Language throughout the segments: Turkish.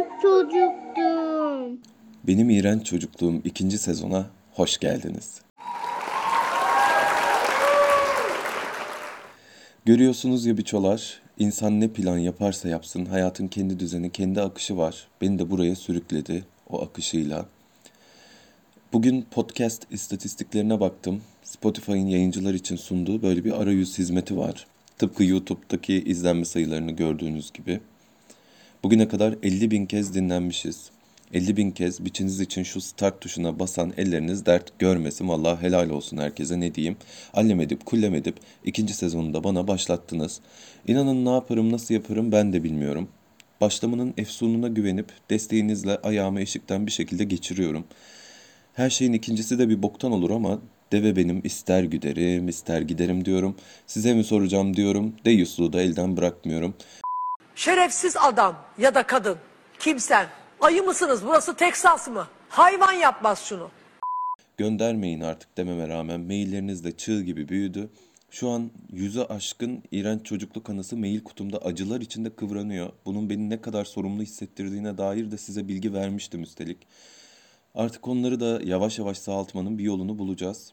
iğrenç çocuktum. Benim İğrenç Çocukluğum ikinci sezona hoş geldiniz. Görüyorsunuz ya biçolar, insan ne plan yaparsa yapsın hayatın kendi düzeni, kendi akışı var. Beni de buraya sürükledi o akışıyla. Bugün podcast istatistiklerine baktım. Spotify'ın yayıncılar için sunduğu böyle bir arayüz hizmeti var. Tıpkı YouTube'daki izlenme sayılarını gördüğünüz gibi. Bugüne kadar 50 bin kez dinlenmişiz. 50 bin kez biçiniz için şu start tuşuna basan elleriniz dert görmesin. Vallahi helal olsun herkese ne diyeyim. Allem edip kullem edip ikinci sezonunda bana başlattınız. İnanın ne yaparım nasıl yaparım ben de bilmiyorum. Başlamanın efsununa güvenip desteğinizle ayağımı eşikten bir şekilde geçiriyorum. Her şeyin ikincisi de bir boktan olur ama deve benim ister güderim ister giderim diyorum. Size mi soracağım diyorum. Deyusluğu da elden bırakmıyorum. Şerefsiz adam ya da kadın. Kimsen. Ayı mısınız? Burası Teksas mı? Hayvan yapmaz şunu. Göndermeyin artık dememe rağmen mailleriniz de çığ gibi büyüdü. Şu an yüze aşkın iğrenç çocukluk anısı mail kutumda acılar içinde kıvranıyor. Bunun beni ne kadar sorumlu hissettirdiğine dair de size bilgi vermiştim üstelik. Artık onları da yavaş yavaş sağaltmanın bir yolunu bulacağız.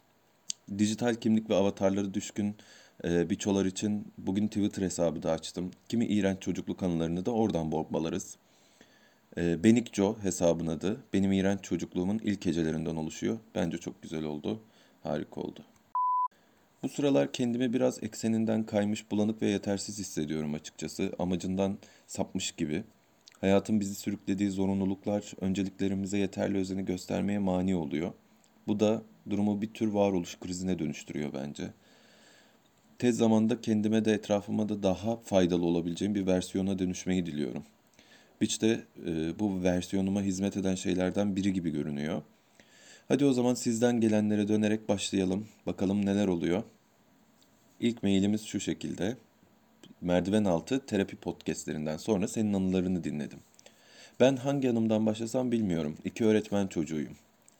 Dijital kimlik ve avatarları düşkün e, için bugün Twitter hesabı da açtım. Kimi iğrenç çocukluk anılarını da oradan bombalarız. E, Benik Joe hesabın adı. Benim iğrenç çocukluğumun ilk gecelerinden oluşuyor. Bence çok güzel oldu. Harika oldu. Bu sıralar kendimi biraz ekseninden kaymış, bulanık ve yetersiz hissediyorum açıkçası. Amacından sapmış gibi. Hayatın bizi sürüklediği zorunluluklar önceliklerimize yeterli özeni göstermeye mani oluyor. Bu da durumu bir tür varoluş krizine dönüştürüyor bence. Tez zamanda kendime de etrafıma da daha faydalı olabileceğim bir versiyona dönüşmeyi diliyorum. Beach de e, bu versiyonuma hizmet eden şeylerden biri gibi görünüyor. Hadi o zaman sizden gelenlere dönerek başlayalım. Bakalım neler oluyor. İlk mailimiz şu şekilde. Merdiven altı terapi podcastlerinden sonra senin anılarını dinledim. Ben hangi anımdan başlasam bilmiyorum. İki öğretmen çocuğuyum.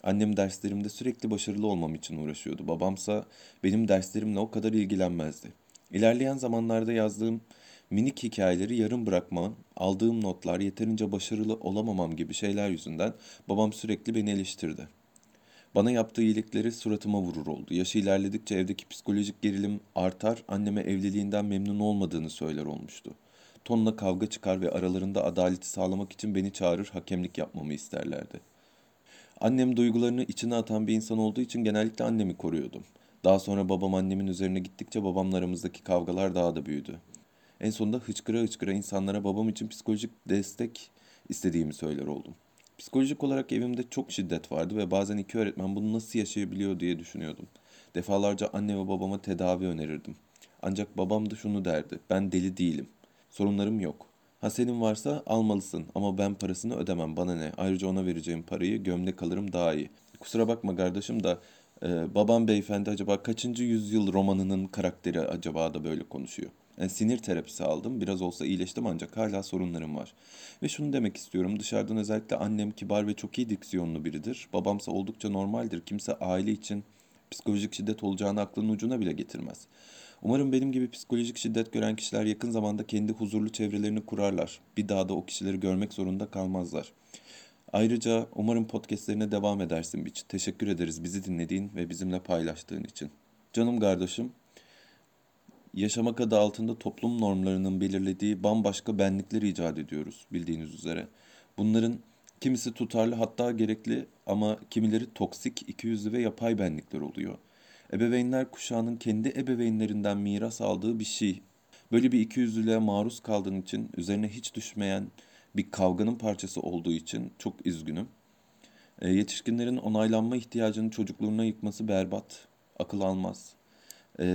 Annem derslerimde sürekli başarılı olmam için uğraşıyordu. Babamsa benim derslerimle o kadar ilgilenmezdi. İlerleyen zamanlarda yazdığım minik hikayeleri yarım bırakmam, aldığım notlar, yeterince başarılı olamamam gibi şeyler yüzünden babam sürekli beni eleştirdi. Bana yaptığı iyilikleri suratıma vurur oldu. Yaşı ilerledikçe evdeki psikolojik gerilim artar, anneme evliliğinden memnun olmadığını söyler olmuştu. Tonla kavga çıkar ve aralarında adaleti sağlamak için beni çağırır, hakemlik yapmamı isterlerdi. Annem duygularını içine atan bir insan olduğu için genellikle annemi koruyordum. Daha sonra babam annemin üzerine gittikçe babamla aramızdaki kavgalar daha da büyüdü. En sonunda hıçkıra hıçkıra insanlara babam için psikolojik destek istediğimi söyler oldum. Psikolojik olarak evimde çok şiddet vardı ve bazen iki öğretmen bunu nasıl yaşayabiliyor diye düşünüyordum. Defalarca anne ve babama tedavi önerirdim. Ancak babam da şunu derdi. Ben deli değilim. Sorunlarım yok. Ha senin varsa almalısın ama ben parasını ödemem bana ne. Ayrıca ona vereceğim parayı gömlek alırım daha iyi. Kusura bakma kardeşim da e, babam beyefendi acaba kaçıncı yüzyıl romanının karakteri acaba da böyle konuşuyor. Yani sinir terapisi aldım. Biraz olsa iyileştim ancak hala sorunlarım var. Ve şunu demek istiyorum. Dışarıdan özellikle annem kibar ve çok iyi diksiyonlu biridir. Babamsa oldukça normaldir. Kimse aile için psikolojik şiddet olacağını aklının ucuna bile getirmez. Umarım benim gibi psikolojik şiddet gören kişiler yakın zamanda kendi huzurlu çevrelerini kurarlar. Bir daha da o kişileri görmek zorunda kalmazlar. Ayrıca umarım podcastlerine devam edersin Biç. Teşekkür ederiz bizi dinlediğin ve bizimle paylaştığın için. Canım kardeşim, yaşamak adı altında toplum normlarının belirlediği bambaşka benlikler icat ediyoruz bildiğiniz üzere. Bunların kimisi tutarlı hatta gerekli ama kimileri toksik, ikiyüzlü ve yapay benlikler oluyor. Ebeveynler kuşağının kendi ebeveynlerinden miras aldığı bir şey. Böyle bir ikiyüzlülüğe maruz kaldığın için üzerine hiç düşmeyen bir kavganın parçası olduğu için çok üzgünüm. E, yetişkinlerin onaylanma ihtiyacını çocukluğuna yıkması berbat, akıl almaz. E,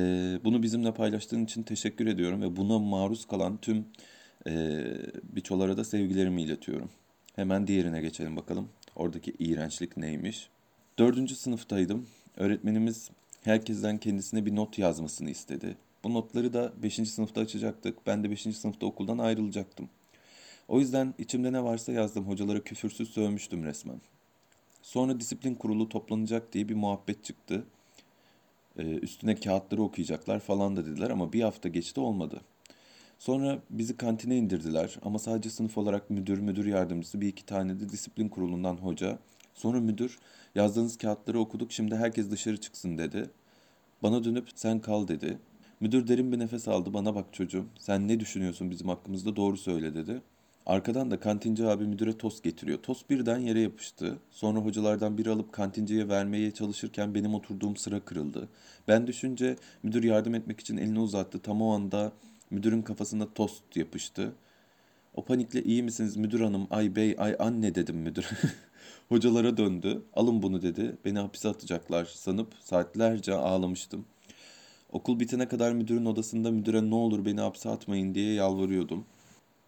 bunu bizimle paylaştığın için teşekkür ediyorum ve buna maruz kalan tüm e, biçolara da sevgilerimi iletiyorum. Hemen diğerine geçelim bakalım. Oradaki iğrençlik neymiş? Dördüncü sınıftaydım. Öğretmenimiz herkesten kendisine bir not yazmasını istedi. Bu notları da 5. sınıfta açacaktık. Ben de 5. sınıfta okuldan ayrılacaktım. O yüzden içimde ne varsa yazdım. Hocalara küfürsüz sövmüştüm resmen. Sonra disiplin kurulu toplanacak diye bir muhabbet çıktı. Ee, üstüne kağıtları okuyacaklar falan da dediler ama bir hafta geçti olmadı. Sonra bizi kantine indirdiler ama sadece sınıf olarak müdür, müdür yardımcısı, bir iki tane de disiplin kurulundan hoca. Sonra müdür yazdığınız kağıtları okuduk şimdi herkes dışarı çıksın dedi. Bana dönüp sen kal dedi. Müdür derin bir nefes aldı bana bak çocuğum sen ne düşünüyorsun bizim hakkımızda doğru söyle dedi. Arkadan da kantinci abi müdüre tost getiriyor. Tost birden yere yapıştı. Sonra hocalardan biri alıp kantinciye vermeye çalışırken benim oturduğum sıra kırıldı. Ben düşünce müdür yardım etmek için elini uzattı. Tam o anda müdürün kafasına tost yapıştı. O panikle iyi misiniz müdür hanım, ay bey, ay anne dedim müdür. Hocalara döndü. Alın bunu dedi. Beni hapise atacaklar sanıp saatlerce ağlamıştım. Okul bitene kadar müdürün odasında müdüre ne olur beni hapse atmayın diye yalvarıyordum.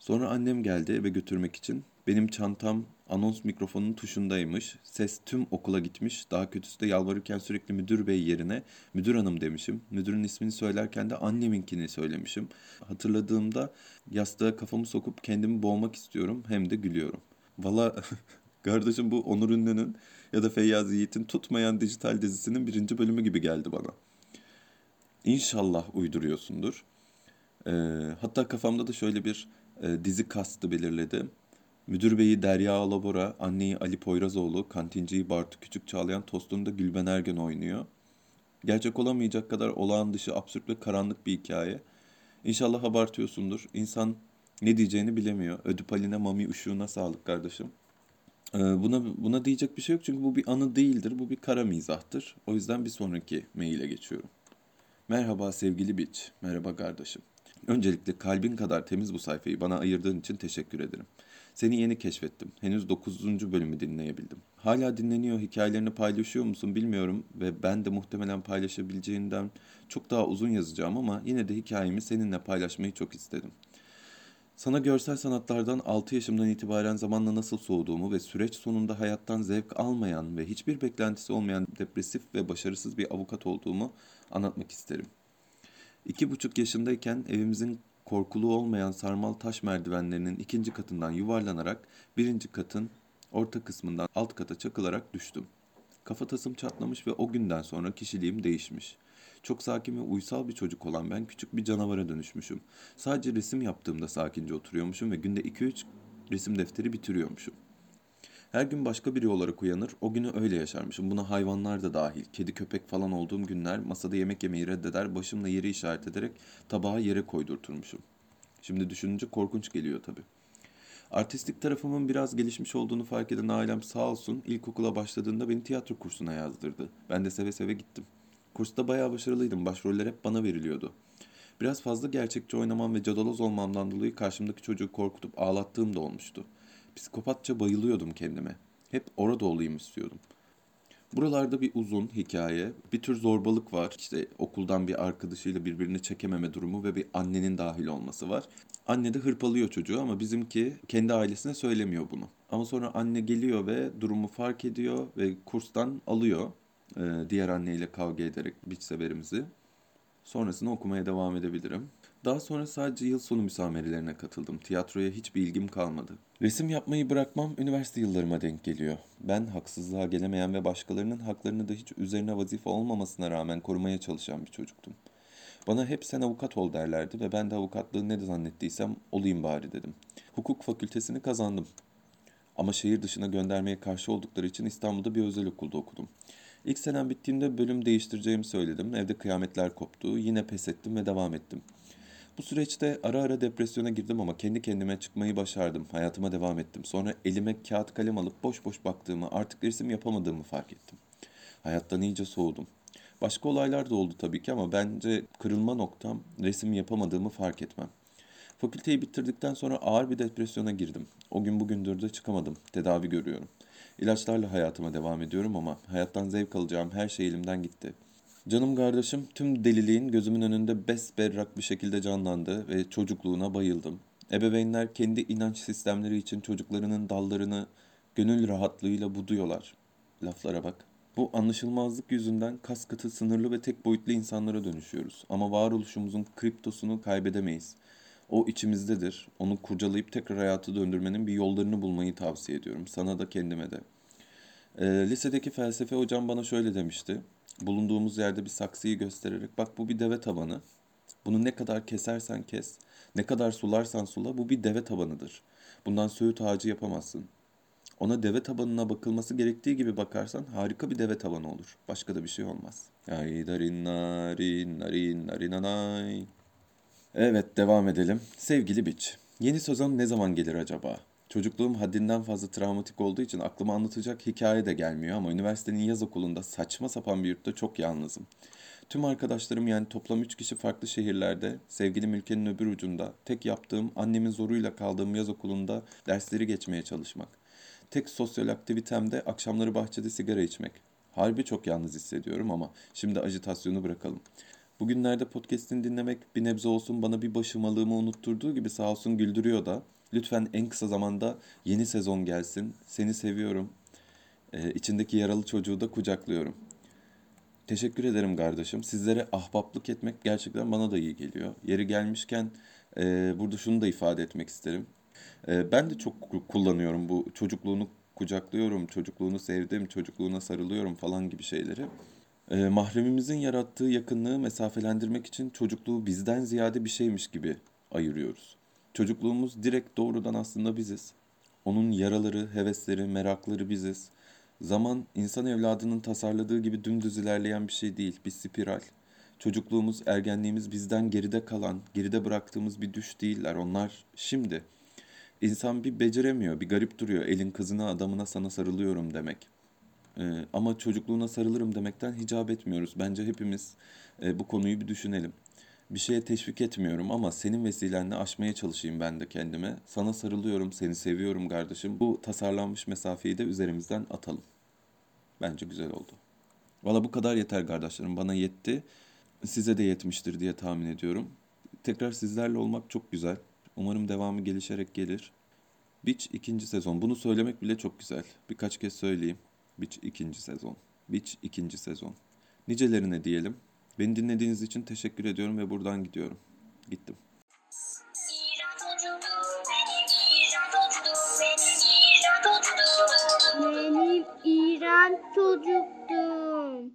Sonra annem geldi eve götürmek için. Benim çantam anons mikrofonunun tuşundaymış. Ses tüm okula gitmiş. Daha kötüsü de yalvarırken sürekli müdür bey yerine müdür hanım demişim. Müdürün ismini söylerken de anneminkini söylemişim. Hatırladığımda yastığa kafamı sokup kendimi boğmak istiyorum hem de gülüyorum. Valla kardeşim bu Onur Ünlü'nün ya da Feyyaz Yiğit'in Tutmayan Dijital dizisinin birinci bölümü gibi geldi bana. İnşallah uyduruyorsundur. Ee, hatta kafamda da şöyle bir e, dizi kastı belirledim. Müdür beyi Derya Alabora, anneyi Ali Poyrazoğlu, kantinciyi Bartu Küçük Çağlayan, tostunu da Gülben Ergen oynuyor. Gerçek olamayacak kadar olağan dışı absürt ve karanlık bir hikaye. İnşallah abartıyorsundur. İnsan ne diyeceğini bilemiyor. Ödüpaline mami ışığına sağlık kardeşim. Ee, buna buna diyecek bir şey yok çünkü bu bir anı değildir. Bu bir kara mizahtır. O yüzden bir sonraki maile geçiyorum. Merhaba sevgili Biç. Merhaba kardeşim. Öncelikle kalbin kadar temiz bu sayfayı bana ayırdığın için teşekkür ederim. Seni yeni keşfettim. Henüz 9. bölümü dinleyebildim. Hala dinleniyor, hikayelerini paylaşıyor musun bilmiyorum ve ben de muhtemelen paylaşabileceğinden çok daha uzun yazacağım ama yine de hikayemi seninle paylaşmayı çok istedim. Sana görsel sanatlardan 6 yaşımdan itibaren zamanla nasıl soğuduğumu ve süreç sonunda hayattan zevk almayan ve hiçbir beklentisi olmayan depresif ve başarısız bir avukat olduğumu anlatmak isterim. İki buçuk yaşındayken evimizin korkulu olmayan sarmal taş merdivenlerinin ikinci katından yuvarlanarak birinci katın orta kısmından alt kata çakılarak düştüm. Kafatasım çatlamış ve o günden sonra kişiliğim değişmiş. Çok sakin ve uysal bir çocuk olan ben küçük bir canavara dönüşmüşüm. Sadece resim yaptığımda sakince oturuyormuşum ve günde 2-3 resim defteri bitiriyormuşum. Her gün başka biri olarak uyanır, o günü öyle yaşarmışım. Buna hayvanlar da dahil. Kedi köpek falan olduğum günler masada yemek yemeyi reddeder, başımla yeri işaret ederek tabağı yere koydurturmuşum. Şimdi düşününce korkunç geliyor tabii. Artistik tarafımın biraz gelişmiş olduğunu fark eden ailem sağ olsun ilkokula başladığında beni tiyatro kursuna yazdırdı. Ben de seve seve gittim. Kursta bayağı başarılıydım. Başroller hep bana veriliyordu. Biraz fazla gerçekçi oynamam ve cadaloz olmamdan dolayı karşımdaki çocuğu korkutup ağlattığım da olmuştu. Psikopatça bayılıyordum kendime. Hep orada olayım istiyordum. Buralarda bir uzun hikaye, bir tür zorbalık var. İşte okuldan bir arkadaşıyla birbirini çekememe durumu ve bir annenin dahil olması var. Anne de hırpalıyor çocuğu ama bizimki kendi ailesine söylemiyor bunu. Ama sonra anne geliyor ve durumu fark ediyor ve kurstan alıyor. Ee, diğer anneyle kavga ederek biç severimizi. Sonrasında okumaya devam edebilirim. Daha sonra sadece yıl sonu müsamerelerine katıldım. Tiyatroya hiçbir ilgim kalmadı. Resim yapmayı bırakmam üniversite yıllarıma denk geliyor. Ben haksızlığa gelemeyen ve başkalarının haklarını da hiç üzerine vazife olmamasına rağmen korumaya çalışan bir çocuktum. Bana hep sen avukat ol derlerdi ve ben de avukatlığı ne zannettiysem olayım bari dedim. Hukuk fakültesini kazandım. Ama şehir dışına göndermeye karşı oldukları için İstanbul'da bir özel okulda okudum. İlk senem bittiğinde bölüm değiştireceğimi söyledim. Evde kıyametler koptu. Yine pes ettim ve devam ettim. Bu süreçte ara ara depresyona girdim ama kendi kendime çıkmayı başardım. Hayatıma devam ettim. Sonra elime kağıt kalem alıp boş boş baktığımı, artık resim yapamadığımı fark ettim. Hayattan iyice soğudum. Başka olaylar da oldu tabii ki ama bence kırılma noktam resim yapamadığımı fark etmem. Fakülteyi bitirdikten sonra ağır bir depresyona girdim. O gün bugündür de çıkamadım. Tedavi görüyorum. İlaçlarla hayatıma devam ediyorum ama hayattan zevk alacağım her şey elimden gitti. Canım kardeşim tüm deliliğin gözümün önünde besberrak bir şekilde canlandı ve çocukluğuna bayıldım. Ebeveynler kendi inanç sistemleri için çocuklarının dallarını gönül rahatlığıyla buduyorlar. Laflara bak. Bu anlaşılmazlık yüzünden kas katı sınırlı ve tek boyutlu insanlara dönüşüyoruz. Ama varoluşumuzun kriptosunu kaybedemeyiz. O içimizdedir. Onu kurcalayıp tekrar hayatı döndürmenin bir yollarını bulmayı tavsiye ediyorum. Sana da kendime de. E, lisedeki felsefe hocam bana şöyle demişti. Bulunduğumuz yerde bir saksıyı göstererek bak bu bir deve tabanı. Bunu ne kadar kesersen kes, ne kadar sularsan sula bu bir deve tabanıdır. Bundan söğüt ağacı yapamazsın. Ona deve tabanına bakılması gerektiği gibi bakarsan harika bir deve tabanı olur. Başka da bir şey olmaz. Ay darin narin narin narinanay. Evet devam edelim. Sevgili Biç, yeni sezon ne zaman gelir acaba? Çocukluğum haddinden fazla travmatik olduğu için aklıma anlatacak hikaye de gelmiyor ama üniversitenin yaz okulunda saçma sapan bir yurtta çok yalnızım. Tüm arkadaşlarım yani toplam 3 kişi farklı şehirlerde, sevgilim ülkenin öbür ucunda, tek yaptığım annemin zoruyla kaldığım yaz okulunda dersleri geçmeye çalışmak. Tek sosyal aktivitem de akşamları bahçede sigara içmek. Harbi çok yalnız hissediyorum ama şimdi ajitasyonu bırakalım. Bugünlerde podcast'ini dinlemek bir nebze olsun bana bir başımalığımı unutturduğu gibi sağ olsun güldürüyor da. Lütfen en kısa zamanda yeni sezon gelsin. Seni seviyorum. Ee, içindeki yaralı çocuğu da kucaklıyorum. Teşekkür ederim kardeşim. Sizlere ahbaplık etmek gerçekten bana da iyi geliyor. Yeri gelmişken e, burada şunu da ifade etmek isterim. E, ben de çok ku- kullanıyorum bu çocukluğunu kucaklıyorum, çocukluğunu sevdim, çocukluğuna sarılıyorum falan gibi şeyleri. E, mahremimizin yarattığı yakınlığı mesafelendirmek için çocukluğu bizden ziyade bir şeymiş gibi ayırıyoruz. Çocukluğumuz direkt doğrudan aslında biziz. Onun yaraları, hevesleri, merakları biziz. Zaman insan evladının tasarladığı gibi dümdüz ilerleyen bir şey değil, bir spiral. Çocukluğumuz, ergenliğimiz bizden geride kalan, geride bıraktığımız bir düş değiller. Onlar şimdi. İnsan bir beceremiyor, bir garip duruyor. Elin kızına, adamına sana sarılıyorum demek. Ee, ama çocukluğuna sarılırım demekten hicap etmiyoruz. Bence hepimiz e, bu konuyu bir düşünelim. Bir şeye teşvik etmiyorum ama senin vesilenle aşmaya çalışayım ben de kendime. Sana sarılıyorum, seni seviyorum kardeşim. Bu tasarlanmış mesafeyi de üzerimizden atalım. Bence güzel oldu. Valla bu kadar yeter kardeşlerim. Bana yetti. Size de yetmiştir diye tahmin ediyorum. Tekrar sizlerle olmak çok güzel. Umarım devamı gelişerek gelir. Beach ikinci sezon. Bunu söylemek bile çok güzel. Birkaç kez söyleyeyim. Beach ikinci sezon. Beach ikinci sezon. Nicelerine diyelim. Beni dinlediğiniz için teşekkür ediyorum ve buradan gidiyorum. Gittim. Benim İran çocuktum.